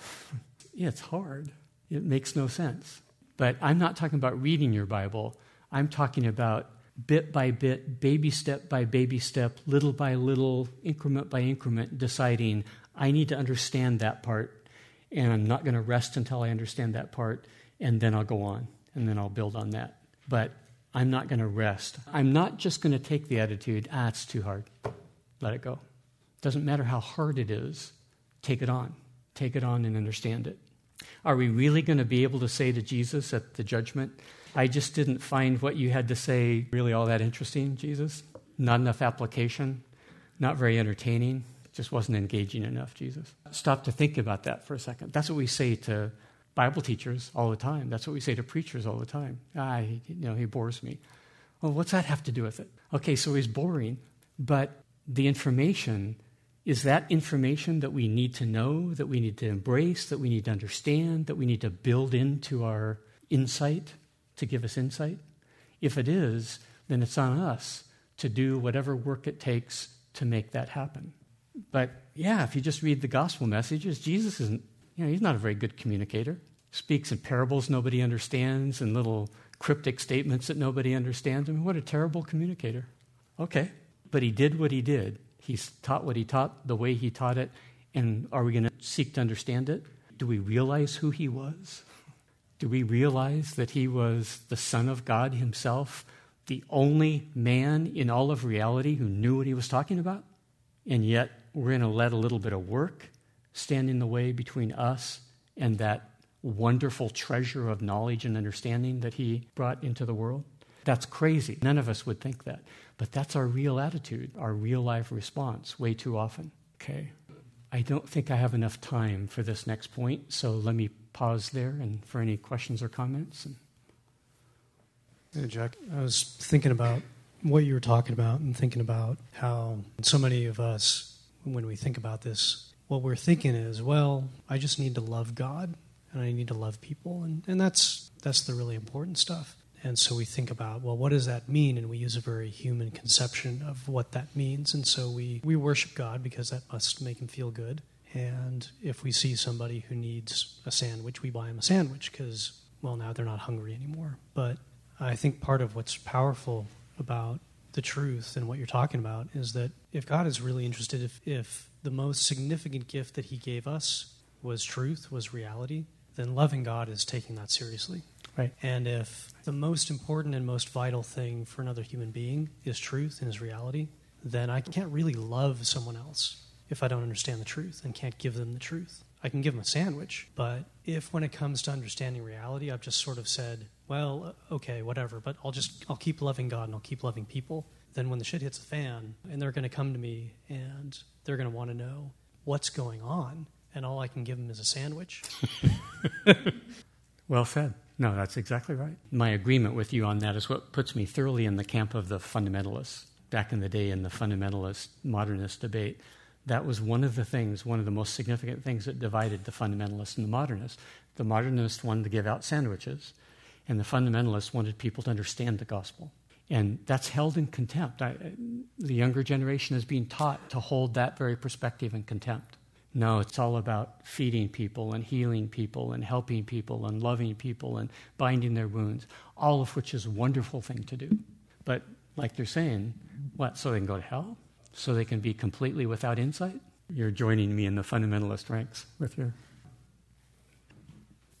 yeah, it's hard, it makes no sense. But I'm not talking about reading your Bible, I'm talking about bit by bit, baby step by baby step, little by little, increment by increment, deciding I need to understand that part, and I'm not going to rest until I understand that part, and then I'll go on, and then I'll build on that. But I'm not going to rest. I'm not just going to take the attitude, ah, it's too hard. Let it go. Doesn't matter how hard it is, take it on. Take it on and understand it. Are we really going to be able to say to Jesus at the judgment, I just didn't find what you had to say really all that interesting, Jesus? Not enough application, not very entertaining, just wasn't engaging enough, Jesus. Stop to think about that for a second. That's what we say to Bible teachers all the time. That's what we say to preachers all the time. Ah, he, you know, he bores me. Well, what's that have to do with it? Okay, so he's boring, but the information is that information that we need to know, that we need to embrace, that we need to understand, that we need to build into our insight to give us insight? If it is, then it's on us to do whatever work it takes to make that happen. But yeah, if you just read the gospel messages, Jesus isn't, you know, he's not a very good communicator. Speaks in parables nobody understands and little cryptic statements that nobody understands. I mean, what a terrible communicator. Okay, but he did what he did. He taught what he taught the way he taught it. And are we going to seek to understand it? Do we realize who he was? Do we realize that he was the Son of God himself, the only man in all of reality who knew what he was talking about? And yet, we're going to let a little bit of work stand in the way between us and that wonderful treasure of knowledge and understanding that he brought into the world? That's crazy. None of us would think that. But that's our real attitude, our real life response way too often. Okay. I don't think I have enough time for this next point, so let me pause there and for any questions or comments. And... Hey, Jack, I was thinking about what you were talking about and thinking about how so many of us, when we think about this, what we're thinking is, well, I just need to love God and I need to love people, and, and that's that's the really important stuff. And so we think about, well, what does that mean? And we use a very human conception of what that means. And so we, we worship God because that must make him feel good. And if we see somebody who needs a sandwich, we buy them a sandwich because, well, now they're not hungry anymore. But I think part of what's powerful about the truth and what you're talking about is that if God is really interested, if, if the most significant gift that He gave us was truth, was reality, then loving God is taking that seriously. Right. And if the most important and most vital thing for another human being is truth and is reality, then I can't really love someone else if I don't understand the truth and can't give them the truth. I can give them a sandwich, but if when it comes to understanding reality, I've just sort of said, well, uh, okay, whatever, but I'll just I'll keep loving God and I'll keep loving people, then when the shit hits the fan and they're going to come to me and they're going to want to know what's going on, and all I can give them is a sandwich. well said. No, that's exactly right. My agreement with you on that is what puts me thoroughly in the camp of the fundamentalists back in the day in the fundamentalist modernist debate. That was one of the things, one of the most significant things that divided the fundamentalists and the modernists. The modernists wanted to give out sandwiches, and the fundamentalists wanted people to understand the gospel. And that's held in contempt. I, the younger generation is being taught to hold that very perspective in contempt. No, it's all about feeding people and healing people and helping people and loving people and binding their wounds, all of which is a wonderful thing to do. But like they're saying, what, so they can go to hell? So they can be completely without insight? You're joining me in the fundamentalist ranks with your.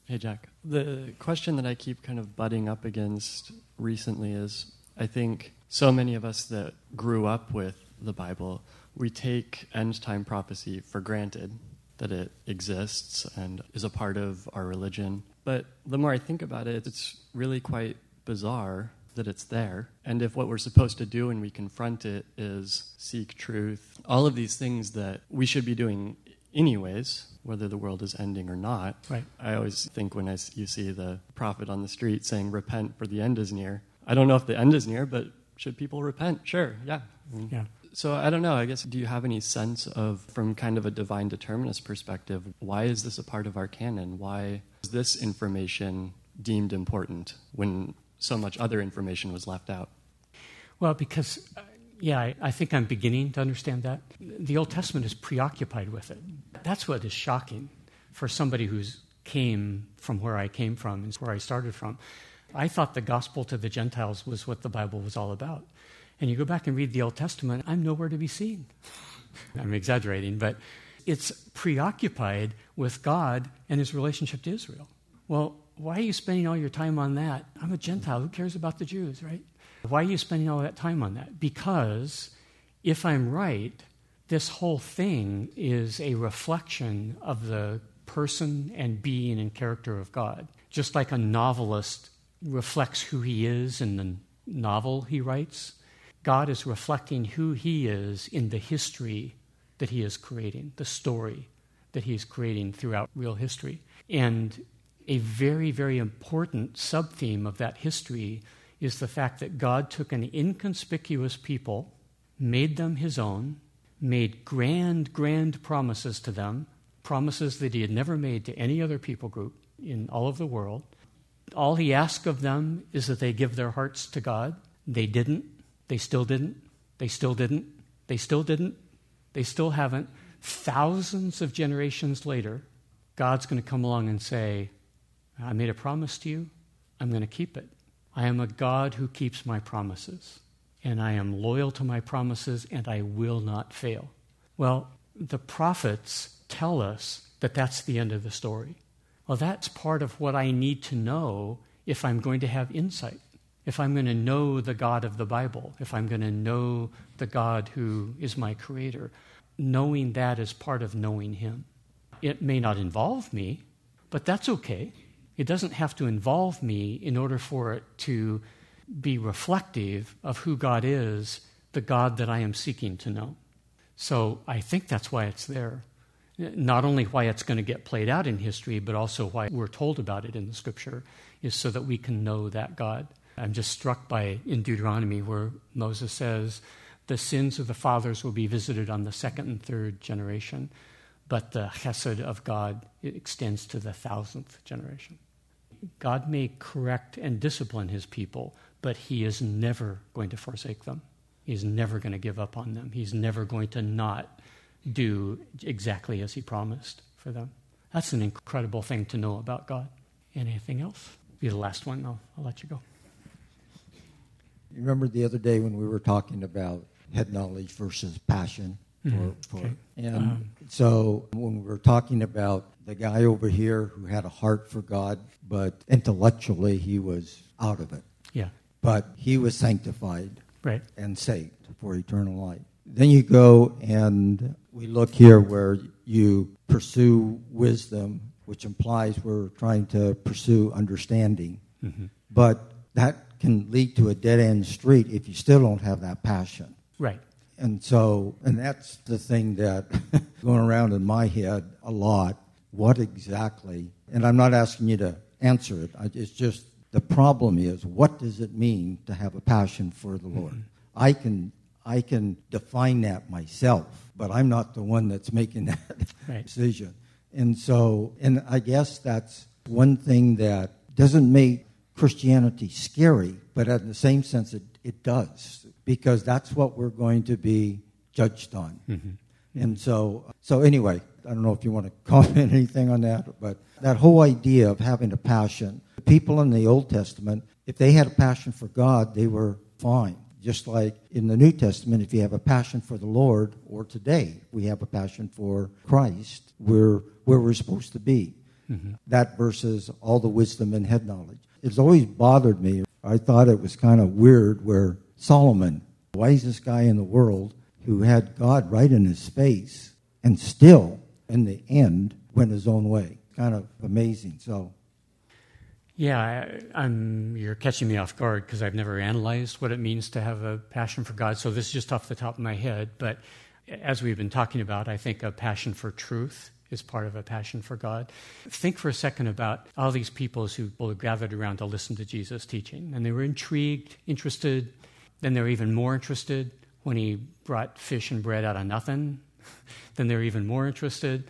Hey, Jack. The question that I keep kind of butting up against recently is I think so many of us that grew up with the Bible, we take end time prophecy for granted that it exists and is a part of our religion. But the more I think about it, it's really quite bizarre that it's there. And if what we're supposed to do when we confront it is seek truth, all of these things that we should be doing anyways, whether the world is ending or not. Right. I always think when I, you see the prophet on the street saying, Repent, for the end is near. I don't know if the end is near, but should people repent? Sure, yeah. Yeah. So I don't know. I guess, do you have any sense of, from kind of a divine determinist perspective, why is this a part of our canon? Why is this information deemed important when so much other information was left out? Well, because, uh, yeah, I, I think I'm beginning to understand that. The Old Testament is preoccupied with it. That's what is shocking for somebody who's came from where I came from and where I started from. I thought the gospel to the Gentiles was what the Bible was all about. And you go back and read the Old Testament, I'm nowhere to be seen. I'm exaggerating, but it's preoccupied with God and his relationship to Israel. Well, why are you spending all your time on that? I'm a Gentile. Who cares about the Jews, right? Why are you spending all that time on that? Because if I'm right, this whole thing is a reflection of the person and being and character of God. Just like a novelist reflects who he is in the novel he writes, God is reflecting who he is in the history that he is creating, the story that he is creating throughout real history. And a very, very important sub theme of that history is the fact that God took an inconspicuous people, made them his own, made grand, grand promises to them, promises that he had never made to any other people group in all of the world. All he asked of them is that they give their hearts to God. They didn't. They still didn't. They still didn't. They still didn't. They still haven't. Thousands of generations later, God's going to come along and say, I made a promise to you. I'm going to keep it. I am a God who keeps my promises, and I am loyal to my promises, and I will not fail. Well, the prophets tell us that that's the end of the story. Well, that's part of what I need to know if I'm going to have insight, if I'm going to know the God of the Bible, if I'm going to know the God who is my creator. Knowing that is part of knowing Him. It may not involve me, but that's okay. It doesn't have to involve me in order for it to be reflective of who God is, the God that I am seeking to know. So I think that's why it's there. Not only why it's going to get played out in history, but also why we're told about it in the scripture, is so that we can know that God. I'm just struck by in Deuteronomy where Moses says, The sins of the fathers will be visited on the second and third generation, but the chesed of God extends to the thousandth generation. God may correct and discipline his people, but he is never going to forsake them. He's never going to give up on them. He's never going to not do exactly as he promised for them. That's an incredible thing to know about God. Anything else? Be the last one. I'll, I'll let you go. You remember the other day when we were talking about head knowledge versus passion? Mm-hmm. For, for, okay. And Um, so when we were talking about the guy over here who had a heart for God, but intellectually he was out of it. Yeah, But he was sanctified right. and saved for eternal life. Then you go and we look here where you pursue wisdom, which implies we're trying to pursue understanding. Mm-hmm. But that can lead to a dead end street if you still don't have that passion. Right. And so, and that's the thing that going around in my head a lot. What exactly? And I'm not asking you to answer it. It's just the problem is what does it mean to have a passion for the Lord? Mm-hmm. I can I can define that myself, but I'm not the one that's making that Right. decision. And so, and I guess that's one thing that doesn't make Christianity scary, but in the same sense, it, it does, because that's what we're going to be judged on. Mm-hmm. And so, so anyway, I don't know if you want to comment anything on that, but that whole idea of having a passion, the people in the Old Testament, if they had a passion for God, they were fine. Just like in the New Testament, if you have a passion for the Lord, or today we have a passion for Christ, we're where we're supposed to be. Mm-hmm. That versus all the wisdom and head knowledge. It's always bothered me. I thought it was kind of weird where Solomon, the wisest guy in the world, who had God right in his face, and still, in the end, went his own way. Kind of amazing. So, Yeah, I, I'm, you're catching me off guard because I've never analyzed what it means to have a passion for God. So this is just off the top of my head. But as we've been talking about, I think a passion for truth is part of a passion for God. Think for a second about all these people who who gathered around to listen to Jesus teaching. And they were intrigued, interested. Then they were even more interested when he brought fish and bread out of nothing. then they're even more interested.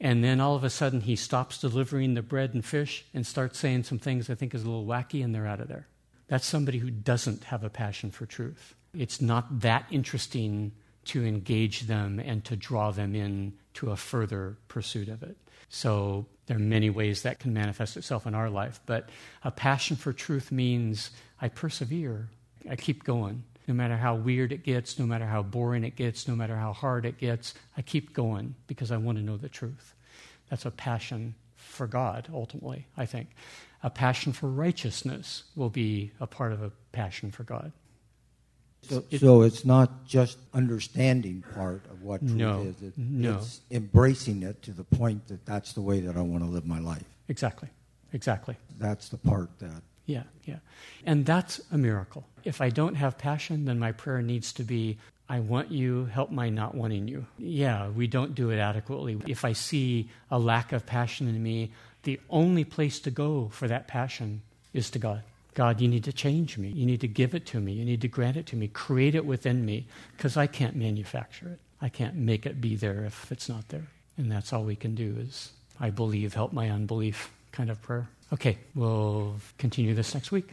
And then all of a sudden, he stops delivering the bread and fish and starts saying some things I think is a little wacky, and they're out of there. That's somebody who doesn't have a passion for truth. It's not that interesting to engage them and to draw them in to a further pursuit of it. So there are many ways that can manifest itself in our life, but a passion for truth means I persevere, I keep going. No matter how weird it gets, no matter how boring it gets, no matter how hard it gets, I keep going because I want to know the truth. That's a passion for God, ultimately, I think. A passion for righteousness will be a part of a passion for God. So, so it's not just understanding part of what truth No, is. It, no. It's embracing it to the point that that's the way that I want to live my life. Exactly. Exactly. That's the part that Yeah, yeah. And that's a miracle. If I don't have passion, then my prayer needs to be I want you, help my not wanting you. Yeah, we don't do it adequately. If I see a lack of passion in me, the only place to go for that passion is to God. God, you need to change me. You need to give it to me. You need to grant it to me. Create it within me because I can't manufacture it. I can't make it be there if it's not there. And that's all we can do is, I believe, help my unbelief kind of prayer. Okay, we'll continue this next week.